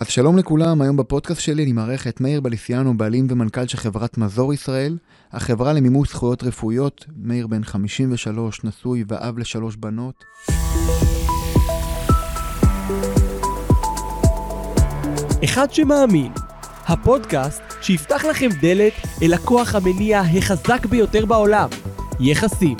אז שלום לכולם, היום בפודקאסט שלי אני מארח את מאיר בליסיאנו, בעלים ומנכ"ל של חברת מזור ישראל, החברה למימוש זכויות רפואיות. מאיר בן 53, נשוי ואב לשלוש בנות. אחד שמאמין, הפודקאסט שיפתח לכם דלת אל הכוח המניע החזק ביותר בעולם, יחסים.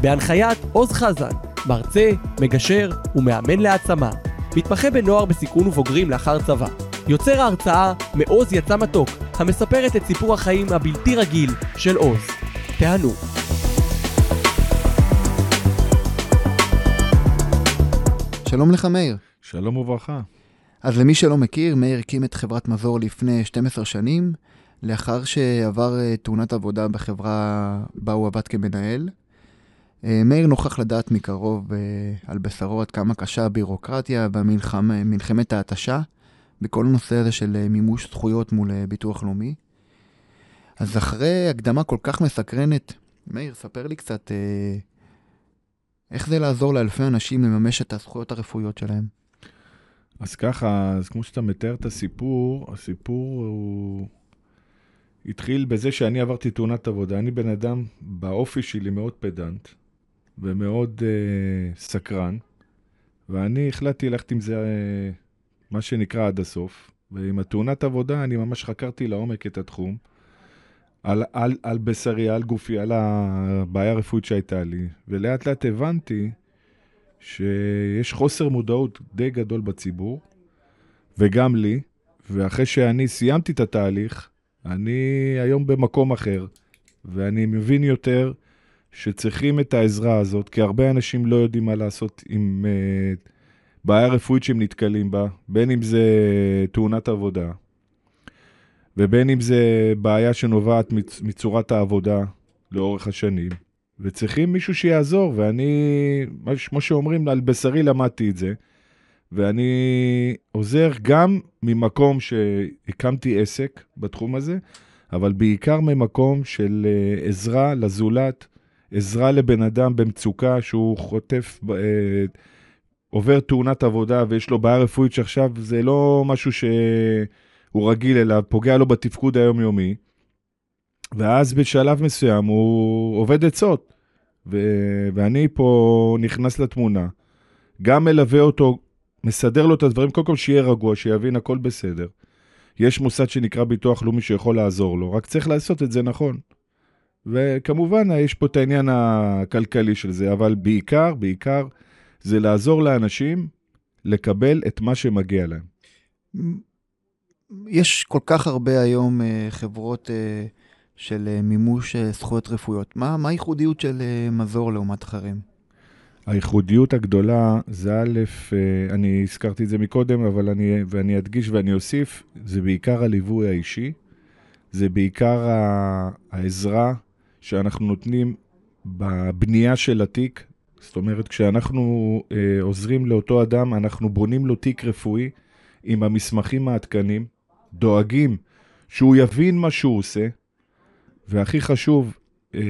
בהנחיית עוז חזן, מרצה, מגשר ומאמן להעצמה. מתמחה בנוער בסיכון ובוגרים לאחר צבא. יוצר ההרצאה מעוז יצא מתוק, המספרת את סיפור החיים הבלתי רגיל של עוז. תענו. שלום לך מאיר. שלום וברכה. אז למי שלא מכיר, מאיר הקים את חברת מזור לפני 12 שנים, לאחר שעבר אה, תאונת עבודה בחברה בה הוא עבד כמנהל. אה, מאיר נוכח לדעת מקרוב אה, על בשרו עד כמה קשה הבירוקרטיה ומלחמת ההתשה בכל הנושא הזה של מימוש זכויות מול ביטוח לאומי. אז אחרי הקדמה כל כך מסקרנת, מאיר, ספר לי קצת איך זה לעזור לאלפי אנשים לממש את הזכויות הרפואיות שלהם. אז ככה, אז כמו שאתה מתאר את הסיפור, הסיפור הוא התחיל בזה שאני עברתי תאונת עבודה. אני בן אדם באופי שלי מאוד פדנט ומאוד uh, סקרן, ואני החלטתי ללכת עם זה, uh, מה שנקרא, עד הסוף. ועם התאונת עבודה אני ממש חקרתי לעומק את התחום, על, על, על בשרי, על גופי, על הבעיה הרפואית שהייתה לי, ולאט לאט הבנתי שיש חוסר מודעות די גדול בציבור, וגם לי, ואחרי שאני סיימתי את התהליך, אני היום במקום אחר, ואני מבין יותר שצריכים את העזרה הזאת, כי הרבה אנשים לא יודעים מה לעשות עם uh, בעיה רפואית שהם נתקלים בה, בין אם זה תאונת עבודה, ובין אם זה בעיה שנובעת מצ, מצורת העבודה לאורך השנים. וצריכים מישהו שיעזור, ואני, כמו שאומרים, על בשרי למדתי את זה, ואני עוזר גם ממקום שהקמתי עסק בתחום הזה, אבל בעיקר ממקום של אה, עזרה לזולת, עזרה לבן אדם במצוקה שהוא חוטף, אה, עובר תאונת עבודה ויש לו בעיה רפואית שעכשיו זה לא משהו שהוא רגיל אליו, פוגע לו בתפקוד היומיומי. ואז בשלב מסוים הוא עובד עצות, ו- ואני פה נכנס לתמונה, גם מלווה אותו, מסדר לו את הדברים, קודם כל שיהיה רגוע, שיבין הכל בסדר. יש מוסד שנקרא ביטוח לאומי שיכול לעזור לו, רק צריך לעשות את זה נכון. וכמובן, יש פה את העניין הכלכלי של זה, אבל בעיקר, בעיקר, זה לעזור לאנשים לקבל את מה שמגיע להם. יש כל כך הרבה היום אה, חברות אה, של אה, מימוש אה, זכויות רפואיות. מה, מה הייחודיות של אה, מזור לעומת אחרים? הייחודיות הגדולה זה א', אני הזכרתי את זה מקודם, אבל אני, ואני אדגיש ואני אוסיף, זה בעיקר הליווי האישי, זה בעיקר העזרה שאנחנו נותנים בבנייה של התיק. זאת אומרת, כשאנחנו אה, עוזרים לאותו אדם, אנחנו בונים לו תיק רפואי עם המסמכים העדכנים, דואגים שהוא יבין מה שהוא עושה, והכי חשוב, אה,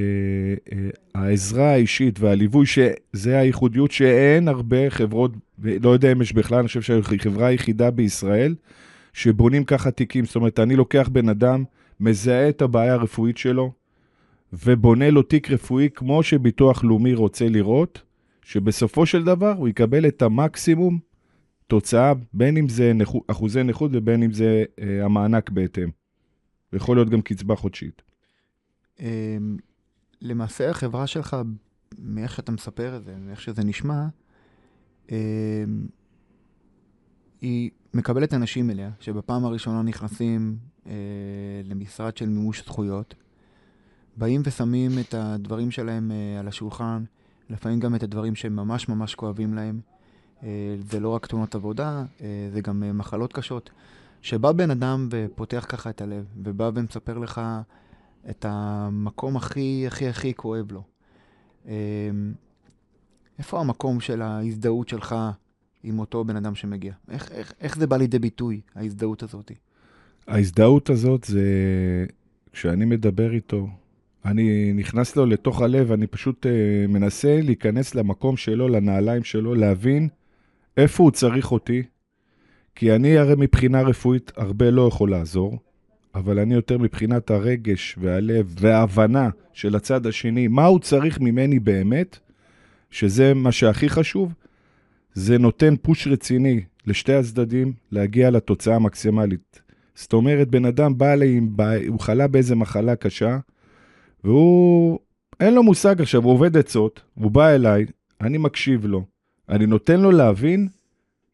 אה, העזרה האישית והליווי, שזה הייחודיות שאין הרבה חברות, לא יודע אם יש בכלל, אני חושב שהיא חברה היחידה בישראל, שבונים ככה תיקים. זאת אומרת, אני לוקח בן אדם, מזהה את הבעיה הרפואית שלו, ובונה לו תיק רפואי כמו שביטוח לאומי רוצה לראות, שבסופו של דבר הוא יקבל את המקסימום תוצאה, בין אם זה נכו, אחוזי נכות ובין אם זה אה, המענק בהתאם. יכול להיות גם קצבה חודשית. אמ, למעשה החברה שלך, מאיך שאתה מספר את זה, מאיך שזה נשמע, אמ, היא מקבלת אנשים אליה, שבפעם הראשונה נכנסים אה, למשרד של מימוש זכויות, באים ושמים את הדברים שלהם אה, על השולחן, לפעמים גם את הדברים שהם ממש ממש כואבים להם. אה, זה לא רק תאונות עבודה, זה גם מחלות קשות. שבא בן אדם ופותח ככה את הלב, ובא ומספר לך את המקום הכי הכי הכי כואב לו. איפה המקום של ההזדהות שלך עם אותו בן אדם שמגיע? איך, איך, איך זה בא לידי ביטוי, ההזדהות הזאת? ההזדהות הזאת זה כשאני מדבר איתו, אני נכנס לו לתוך הלב, אני פשוט uh, מנסה להיכנס למקום שלו, לנעליים שלו, להבין איפה הוא צריך אותי, כי אני הרי מבחינה רפואית הרבה לא יכול לעזור, אבל אני יותר מבחינת הרגש והלב וההבנה של הצד השני, מה הוא צריך ממני באמת, שזה מה שהכי חשוב, זה נותן פוש רציני לשתי הצדדים להגיע לתוצאה המקסימלית. זאת אומרת, בן אדם בא לי, הוא חלה באיזה מחלה קשה, והוא, אין לו מושג עכשיו, הוא עובד עצות, הוא בא אליי, אני מקשיב לו, אני נותן לו להבין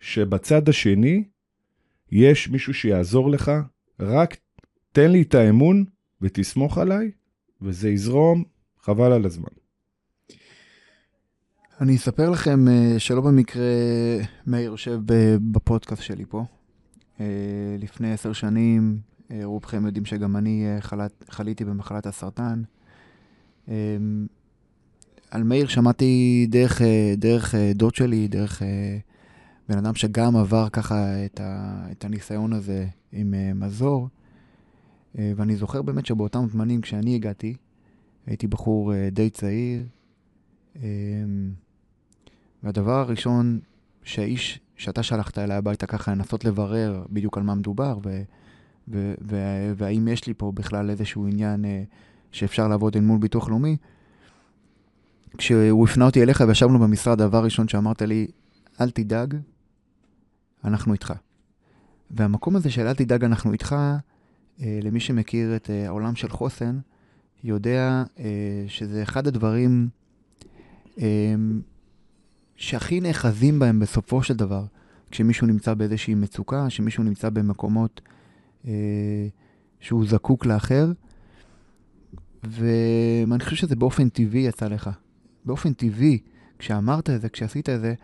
שבצד השני יש מישהו שיעזור לך, רק תן לי את האמון ותסמוך עליי, וזה יזרום, חבל על הזמן. אני אספר לכם אה, שלא במקרה מאיר יושב בפודקאסט שלי פה. אה, לפני עשר שנים, אה, רובכם יודעים שגם אני חלט, חליתי במחלת הסרטן. על מאיר שמעתי דרך, דרך דוד שלי, דרך בן אדם שגם עבר ככה את, ה, את הניסיון הזה עם מזור. ואני זוכר באמת שבאותם זמנים כשאני הגעתי, הייתי בחור די צעיר. והדבר הראשון שהאיש שאתה שלחת אליי הביתה ככה לנסות לברר בדיוק על מה מדובר, ו, ו, ו, והאם יש לי פה בכלל איזשהו עניין אה, שאפשר לעבוד אל מול ביטוח לאומי, כשהוא הפנה אותי אליך וישבנו במשרד, הדבר הראשון שאמרת לי, אל תדאג, אנחנו איתך. והמקום הזה של אל תדאג, אנחנו איתך, אה, למי שמכיר את אה, העולם של חוסן, יודע אה, שזה אחד הדברים שהכי נאחזים בהם בסופו של דבר, כשמישהו נמצא באיזושהי מצוקה, שמישהו נמצא במקומות שהוא זקוק לאחר. ואני חושב שזה באופן טבעי יצא לך. באופן טבעי, כשאמרת את זה, כשעשית את זה,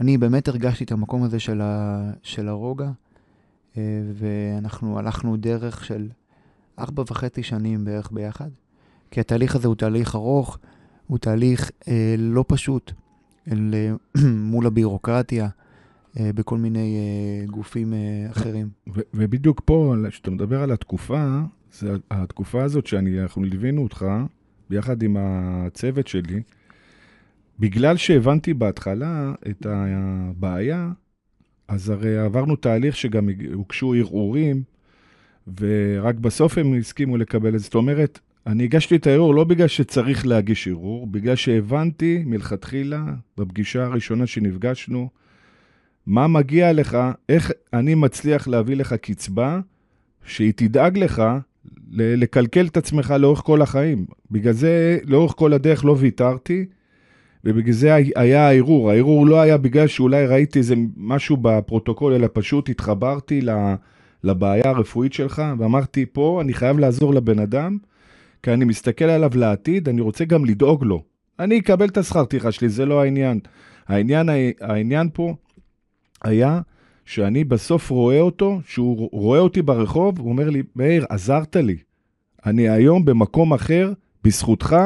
אני באמת הרגשתי את המקום הזה של, ה, של הרוגע, אה, ואנחנו הלכנו דרך של ארבע וחצי שנים בערך ביחד. כי התהליך הזה הוא תהליך ארוך, הוא תהליך אה, לא פשוט. אל אה, מול הבירוקרטיה אה, בכל מיני אה, גופים אחרים. ובדיוק פה, כשאתה מדבר על התקופה, זה התקופה הזאת שאנחנו ליווינו אותך, ביחד עם הצוות שלי, בגלל שהבנתי בהתחלה את הבעיה, אז הרי עברנו תהליך שגם הוגשו ערעורים, ורק בסוף הם הסכימו לקבל את זה. זאת אומרת, אני הגשתי את הערעור לא בגלל שצריך להגיש ערעור, בגלל שהבנתי מלכתחילה, בפגישה הראשונה שנפגשנו, מה מגיע לך, איך אני מצליח להביא לך קצבה שהיא תדאג לך לקלקל את עצמך לאורך כל החיים. בגלל זה, לאורך כל הדרך לא ויתרתי, ובגלל זה היה הערעור. הערעור לא היה בגלל שאולי ראיתי איזה משהו בפרוטוקול, אלא פשוט התחברתי לבעיה הרפואית שלך, ואמרתי, פה אני חייב לעזור לבן אדם. כי אני מסתכל עליו לעתיד, אני רוצה גם לדאוג לו. אני אקבל את השכר טרחה שלי, זה לא העניין. העניין, העניין פה היה שאני בסוף רואה אותו, שהוא רואה אותי ברחוב, הוא אומר לי, מאיר, עזרת לי. אני היום במקום אחר, בזכותך,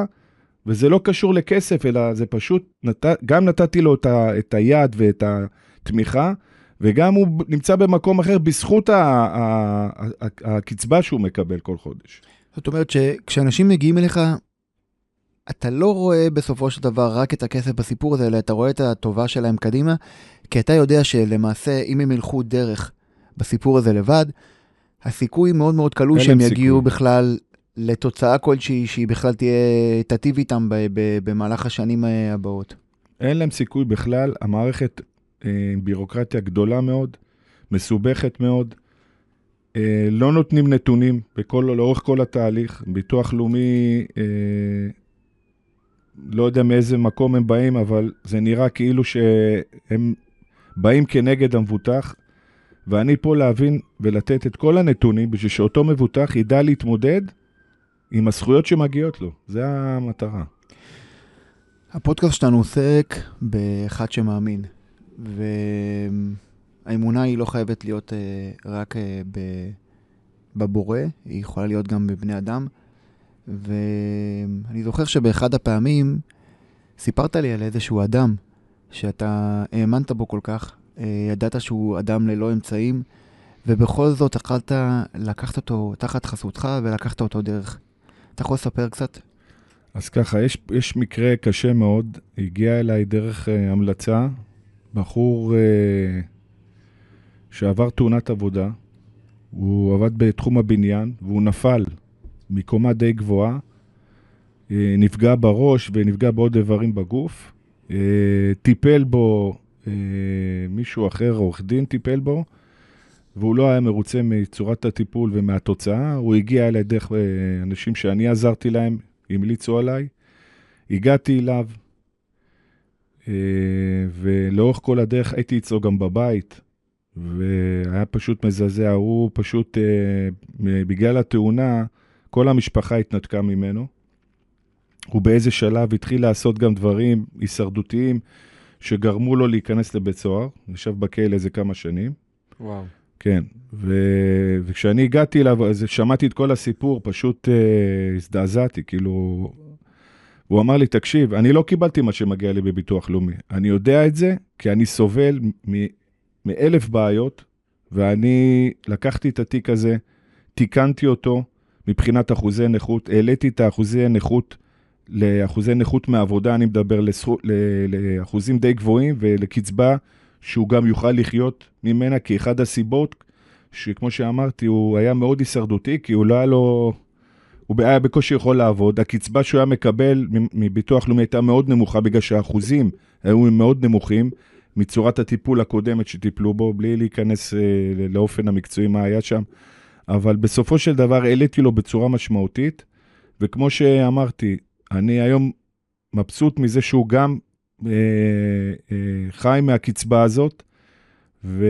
וזה לא קשור לכסף, אלא זה פשוט, נת... גם נתתי לו את, ה... את היד ואת התמיכה, וגם הוא נמצא במקום אחר בזכות הקצבה שהוא מקבל כל חודש. זאת אומרת שכשאנשים מגיעים אליך, אתה לא רואה בסופו של דבר רק את הכסף בסיפור הזה, אלא אתה רואה את הטובה שלהם קדימה, כי אתה יודע שלמעשה, אם הם ילכו דרך בסיפור הזה לבד, הסיכוי מאוד מאוד קלוש שהם סיכוי. יגיעו בכלל לתוצאה כלשהי, שהיא בכלל תהיה, תטיב איתם ב, ב, במהלך השנים אה, הבאות. אין להם סיכוי בכלל, המערכת אה, בירוקרטיה גדולה מאוד, מסובכת מאוד, אה, לא נותנים נתונים בכל, לאורך כל התהליך. ביטוח לאומי, אה, לא יודע מאיזה מקום הם באים, אבל זה נראה כאילו שהם באים כנגד המבוטח, ואני פה להבין ולתת את כל הנתונים בשביל שאותו מבוטח ידע להתמודד עם הזכויות שמגיעות לו. זה המטרה. הפודקאסט שלנו עוסק באחד שמאמין, ו... האמונה היא לא חייבת להיות uh, רק uh, בבורא, היא יכולה להיות גם בבני אדם. ואני זוכר שבאחד הפעמים סיפרת לי על איזשהו אדם שאתה האמנת בו כל כך, uh, ידעת שהוא אדם ללא אמצעים, ובכל זאת יכלת לקחת אותו תחת חסותך ולקחת אותו דרך. אתה יכול לספר קצת? אז ככה, יש, יש מקרה קשה מאוד, הגיע אליי דרך uh, המלצה, בחור uh, שעבר תאונת עבודה. הוא עבד בתחום הבניין, והוא נפל מקומה די גבוהה, אה, נפגע בראש ונפגע בעוד איברים בגוף. אה, טיפל בו אה, מישהו אחר, עורך דין טיפל בו, והוא לא היה מרוצה מצורת הטיפול ומהתוצאה. הוא הגיע אליי דרך אנשים שאני עזרתי להם, המליצו עליי. הגעתי אליו, ולאורך כל הדרך הייתי אצלו גם בבית, והיה פשוט מזעזע. הוא פשוט, בגלל התאונה, כל המשפחה התנתקה ממנו. הוא באיזה שלב התחיל לעשות גם דברים הישרדותיים שגרמו לו להיכנס לבית סוהר, ישב בכלא איזה כמה שנים. וואו. כן, ו... וכשאני הגעתי אליו, אז שמעתי את כל הסיפור, פשוט uh, הזדעזעתי, כאילו... הוא אמר לי, תקשיב, אני לא קיבלתי מה שמגיע לי בביטוח לאומי. אני יודע את זה, כי אני סובל מ... מאלף בעיות, ואני לקחתי את התיק הזה, תיקנתי אותו מבחינת אחוזי נכות, העליתי את האחוזי נכות לאחוזי נכות מעבודה, אני מדבר לסכו, לאחוזים די גבוהים ולקצבה שהוא גם יוכל לחיות ממנה, כי אחד הסיבות, שכמו שאמרתי, הוא היה מאוד הישרדותי, כי הוא לא היה לו... הוא היה בקושי יכול לעבוד, הקצבה שהוא היה מקבל מביטוח לאומי הייתה מאוד נמוכה, בגלל שהאחוזים היו מאוד נמוכים מצורת הטיפול הקודמת שטיפלו בו, בלי להיכנס אה, לאופן המקצועי מה היה שם. אבל בסופו של דבר העליתי לו בצורה משמעותית, וכמו שאמרתי, אני היום מבסוט מזה שהוא גם אה, אה, חי מהקצבה הזאת, ו,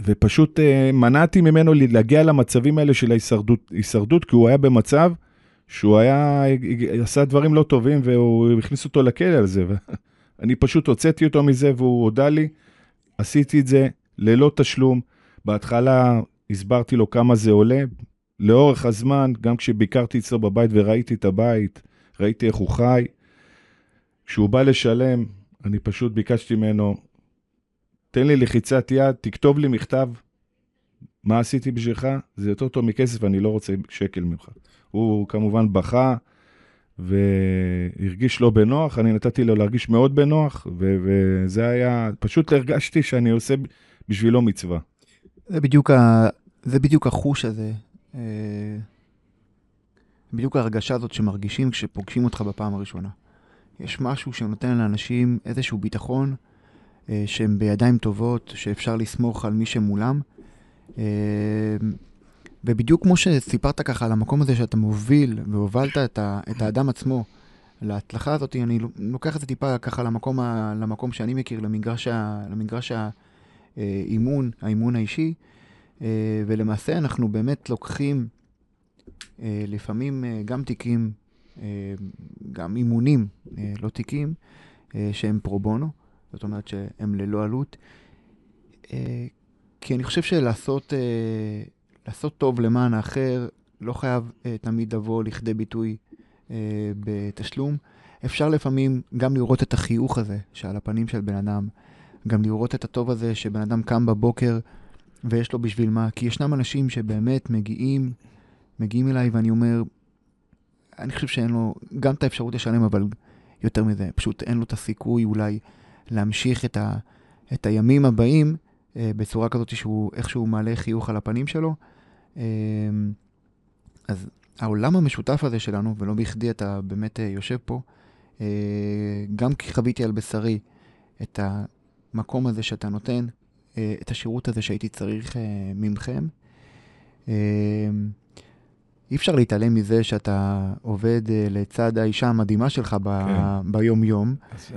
ופשוט אה, מנעתי ממנו להגיע למצבים האלה של ההישרדות, כי הוא היה במצב שהוא היה, עשה דברים לא טובים והוא הכניס אותו לכלא על זה. אני פשוט הוצאתי אותו מזה והוא הודה לי, עשיתי את זה ללא תשלום. בהתחלה הסברתי לו כמה זה עולה, לאורך הזמן, גם כשביקרתי אצלו בבית וראיתי את הבית, ראיתי איך הוא חי, כשהוא בא לשלם, אני פשוט ביקשתי ממנו, תן לי לחיצת יד, תכתוב לי מכתב, מה עשיתי בשבילך? זה יותר טוב מכסף, אני לא רוצה שקל ממך. הוא כמובן בכה והרגיש לא בנוח, אני נתתי לו להרגיש מאוד בנוח, ו- וזה היה, פשוט הרגשתי שאני עושה בשבילו מצווה. זה בדיוק, ה... זה בדיוק החוש הזה בדיוק ההרגשה הזאת שמרגישים כשפוגשים אותך בפעם הראשונה. יש משהו שנותן לאנשים איזשהו ביטחון, אה, שהם בידיים טובות, שאפשר לסמוך על מי שמולם. אה, ובדיוק כמו שסיפרת ככה על המקום הזה שאתה מוביל והובלת את, ה, את האדם עצמו להצלחה הזאת, אני לוקח את זה טיפה ככה למקום, ה, למקום שאני מכיר, למגרש, האימון, האימון האישי. אה, ולמעשה אנחנו באמת לוקחים אה, לפעמים אה, גם תיקים, גם אימונים, לא תיקים, שהם פרו בונו, זאת אומרת שהם ללא עלות. כי אני חושב שלעשות לעשות טוב למען האחר לא חייב תמיד לבוא לכדי ביטוי בתשלום. אפשר לפעמים גם לראות את החיוך הזה שעל הפנים של בן אדם, גם לראות את הטוב הזה שבן אדם קם בבוקר ויש לו בשביל מה. כי ישנם אנשים שבאמת מגיעים, מגיעים אליי ואני אומר, אני חושב שאין לו גם את האפשרות לשלם, אבל יותר מזה, פשוט אין לו את הסיכוי אולי להמשיך את, ה, את הימים הבאים אה, בצורה כזאת שהוא איכשהו מעלה חיוך על הפנים שלו. אה, אז העולם המשותף הזה שלנו, ולא בכדי אתה באמת אה, יושב פה, אה, גם כי חוויתי על בשרי את המקום הזה שאתה נותן, את השירות הזה שהייתי צריך אה, ממכם. אה, אי אפשר להתעלם מזה שאתה עובד לצד האישה המדהימה שלך ב- כן. ביום-יום,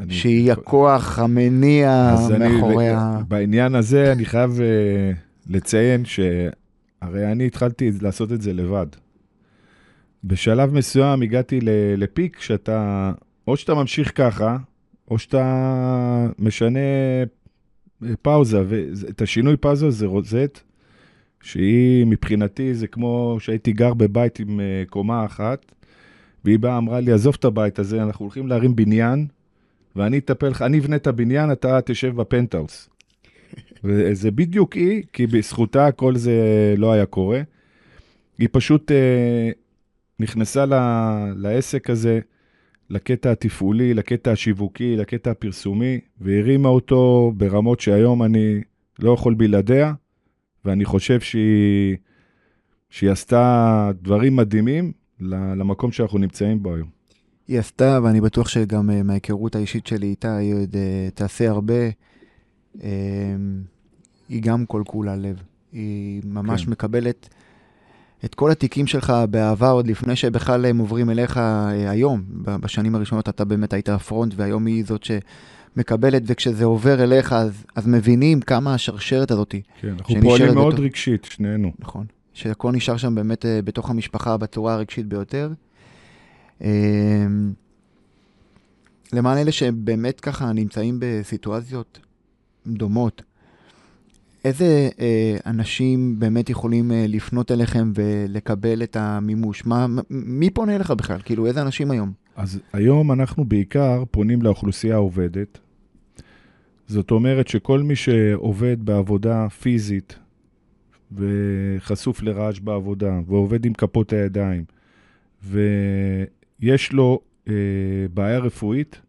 שהיא אני... הכוח המניע מאחורי ה... בעניין הזה אני חייב uh, לציין שהרי אני התחלתי לעשות את זה לבד. בשלב מסוים הגעתי לפיק שאתה, או שאתה ממשיך ככה, או שאתה משנה פאוזה, ואת השינוי פאוזה זה רוזט, שהיא מבחינתי זה כמו שהייתי גר בבית עם אה, קומה אחת, והיא באה, אמרה לי, עזוב את הבית הזה, אנחנו הולכים להרים בניין, ואני אטפל לך, אני אבנה את הבניין, אתה תשב בפנטהאוס. וזה בדיוק היא, כי בזכותה כל זה לא היה קורה. היא פשוט אה, נכנסה ל, לעסק הזה, לקטע התפעולי, לקטע השיווקי, לקטע הפרסומי, והרימה אותו ברמות שהיום אני לא יכול בלעדיה, ואני חושב שהיא, שהיא עשתה דברים מדהימים למקום שאנחנו נמצאים בו היום. היא עשתה, ואני בטוח שגם uh, מההיכרות האישית שלי איתה, היא עוד uh, תעשה הרבה. Uh, היא גם כל כולה לב. היא ממש כן. מקבלת את כל התיקים שלך באהבה עוד לפני שבכלל הם עוברים אליך uh, היום. בשנים הראשונות אתה באמת היית הפרונט, והיום היא זאת שמקבלת, וכשזה עובר אליך, אז, אז מבינים כמה השרשרת הזאת. כן, אנחנו פועלים מאוד בתוך... רגשית, שנינו. נכון. שהכל נשאר שם באמת uh, בתוך המשפחה בצורה הרגשית ביותר. אמ, למען אלה שבאמת ככה נמצאים בסיטואציות דומות, איזה אה, אנשים באמת יכולים אה, לפנות אליכם ולקבל את המימוש? מה, מי פונה אליך בכלל? כאילו, איזה אנשים היום? אז היום אנחנו בעיקר פונים לאוכלוסייה העובדת. זאת אומרת שכל מי שעובד בעבודה פיזית וחשוף לרעש בעבודה ועובד עם כפות הידיים ו... יש לו אה, בעיה רפואית,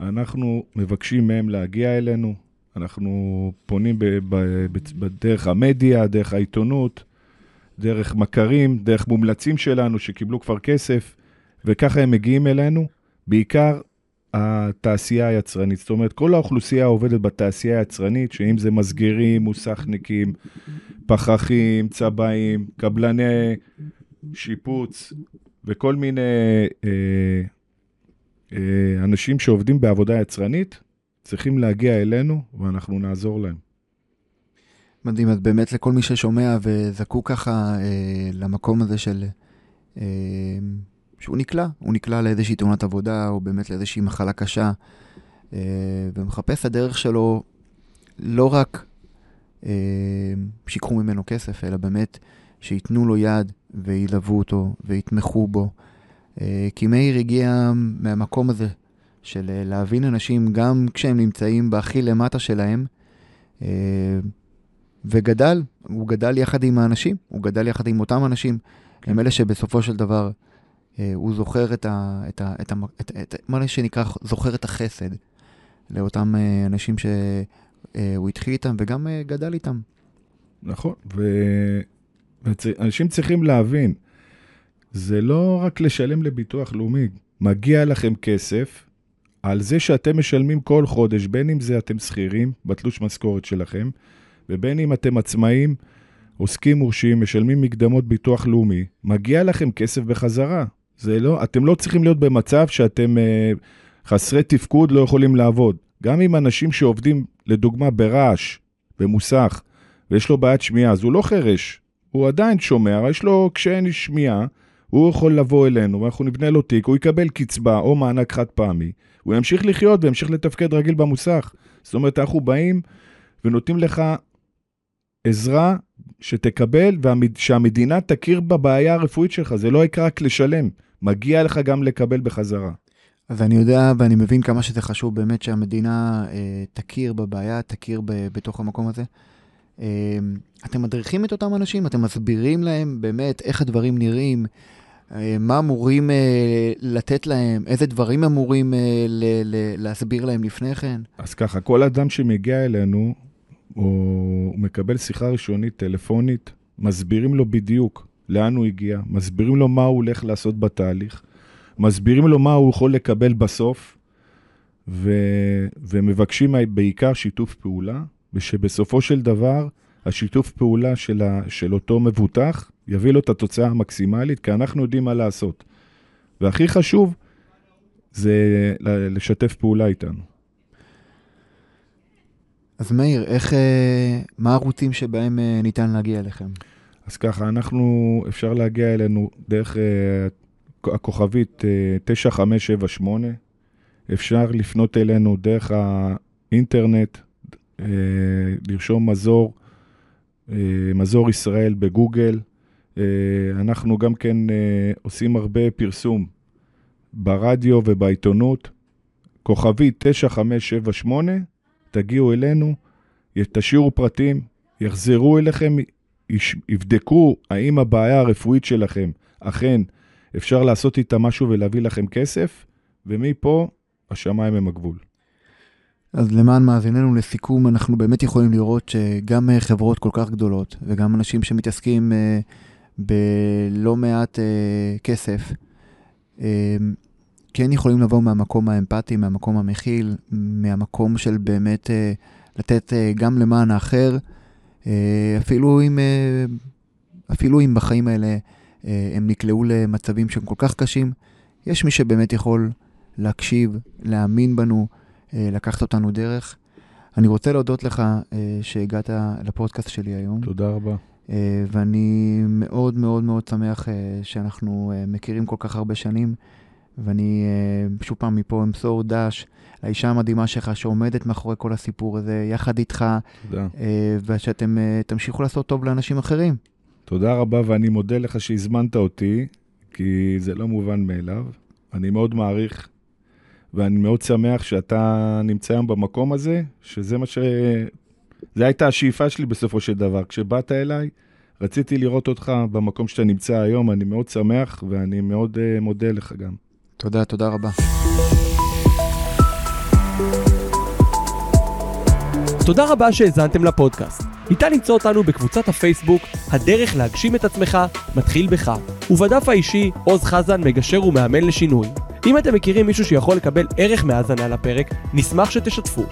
אנחנו מבקשים מהם להגיע אלינו, אנחנו פונים בדרך המדיה, דרך העיתונות, דרך מכרים, דרך מומלצים שלנו שקיבלו כבר כסף, וככה הם מגיעים אלינו, בעיקר התעשייה היצרנית. זאת אומרת, כל האוכלוסייה עובדת בתעשייה היצרנית, שאם זה מסגרים, מוסכניקים, פחחים, צבעים, קבלני שיפוץ, וכל מיני אה, אה, אנשים שעובדים בעבודה יצרנית, צריכים להגיע אלינו ואנחנו נעזור להם. מדהים, אז באמת לכל מי ששומע וזקוק ככה אה, למקום הזה של... אה, שהוא נקלע, הוא נקלע לאיזושהי תאונת עבודה, או באמת לאיזושהי מחלה קשה, אה, ומחפש הדרך שלו לא רק אה, שיקחו ממנו כסף, אלא באמת שייתנו לו יד וילוו אותו ויתמכו בו. אה, כי מאיר הגיע מהמקום הזה של אה, להבין אנשים גם כשהם נמצאים בהכי למטה שלהם, אה, וגדל, הוא גדל יחד עם האנשים, הוא גדל יחד עם אותם אנשים, הם אלה שבסופו של דבר הוא זוכר את ה... את ה, את ה את, את, מה שנקרא, זוכר את החסד לאותם אנשים שהוא התחיל איתם וגם גדל איתם. נכון, ו... אנשים צריכים להבין, זה לא רק לשלם לביטוח לאומי, מגיע לכם כסף על זה שאתם משלמים כל חודש, בין אם זה אתם שכירים בתלוש משכורת שלכם, ובין אם אתם עצמאים, עוסקים מורשים, משלמים מקדמות ביטוח לאומי, מגיע לכם כסף בחזרה. זה לא, אתם לא צריכים להיות במצב שאתם אה, חסרי תפקוד, לא יכולים לעבוד. גם עם אנשים שעובדים, לדוגמה, ברעש, במוסך, ויש לו בעיית שמיעה, אז הוא לא חירש, הוא עדיין שומע, יש לו קשיי שמיעה, הוא יכול לבוא אלינו, ואנחנו נבנה לו תיק, הוא יקבל קצבה או מענק חד פעמי, הוא ימשיך לחיות וימשיך לתפקד רגיל במוסך. זאת אומרת, אנחנו באים ונותנים לך עזרה שתקבל, ושהמדינה תכיר בבעיה הרפואית שלך, זה לא יקרה רק לשלם, מגיע לך גם לקבל בחזרה. אז אני יודע ואני מבין כמה שזה חשוב באמת שהמדינה אה, תכיר בבעיה, תכיר ב, בתוך המקום הזה. אמ, אתם מדריכים את אותם אנשים? אתם מסבירים להם באמת איך הדברים נראים? אה, מה אמורים אה, לתת להם? איזה דברים אמורים אה, להסביר להם לפני כן? אז ככה, כל אדם שמגיע אלינו, הוא מקבל שיחה ראשונית טלפונית, מסבירים לו בדיוק לאן הוא הגיע, מסבירים לו מה הוא הולך לעשות בתהליך, מסבירים לו מה הוא יכול לקבל בסוף, ו... ומבקשים בעיקר שיתוף פעולה, ושבסופו של דבר השיתוף פעולה של, ה, של אותו מבוטח יביא לו את התוצאה המקסימלית, כי אנחנו יודעים מה לעשות. והכי חשוב זה לשתף פעולה איתנו. אז מאיר, איך, אה, מה הערוצים שבהם אה, ניתן להגיע אליכם? אז ככה, אנחנו, אפשר להגיע אלינו דרך uh, הכוכבית uh, 9578, אפשר לפנות אלינו דרך האינטרנט, לרשום מזור אה, מזור ישראל בגוגל. אה, אנחנו גם כן אה, עושים הרבה פרסום ברדיו ובעיתונות. כוכבי 9578, תגיעו אלינו, תשאירו פרטים, יחזרו אליכם, יבדקו האם הבעיה הרפואית שלכם אכן אפשר לעשות איתה משהו ולהביא לכם כסף, ומפה השמיים הם הגבול. אז למען מאזיננו לסיכום, אנחנו באמת יכולים לראות שגם אה, חברות כל כך גדולות וגם אנשים שמתעסקים בלא מעט אה, כסף, אה, כן יכולים לבוא מהמקום האמפתי, מהמקום המכיל, מהמקום של באמת אה, לתת אה, גם למען האחר, אה, אפילו אם, אה, אפילו אם בחיים האלה אה, הם נקלעו למצבים שהם כל כך קשים, יש מי שבאמת יכול להקשיב, להאמין בנו, אה, לקחת אותנו דרך. אני רוצה להודות לך אה, שהגעת לפודקאסט שלי היום. תודה רבה. אה, ואני מאוד מאוד מאוד שמח אה, שאנחנו אה, מכירים כל כך הרבה שנים, ואני שוב פעם מפה אמסור דש לאישה המדהימה שלך שעומדת מאחורי כל הסיפור הזה, יחד איתך, תודה. ושאתם תמשיכו לעשות טוב לאנשים אחרים. תודה רבה, ואני מודה לך שהזמנת אותי, כי זה לא מובן מאליו. אני מאוד מעריך, ואני מאוד שמח שאתה נמצא היום במקום הזה, שזה מה ש... זה הייתה השאיפה שלי בסופו של דבר. כשבאת אליי, רציתי לראות אותך במקום שאתה נמצא היום, אני מאוד שמח, ואני מאוד uh, מודה לך גם. תודה, תודה רבה. תודה רבה שהאזנתם לפודקאסט. ניתן למצוא אותנו בקבוצת הפייסבוק "הדרך להגשים את עצמך מתחיל בך", ובדף האישי עוז חזן מגשר ומאמן לשינוי. אם אתם מכירים מישהו שיכול לקבל ערך מהאזנה לפרק, נשמח שתשתפו.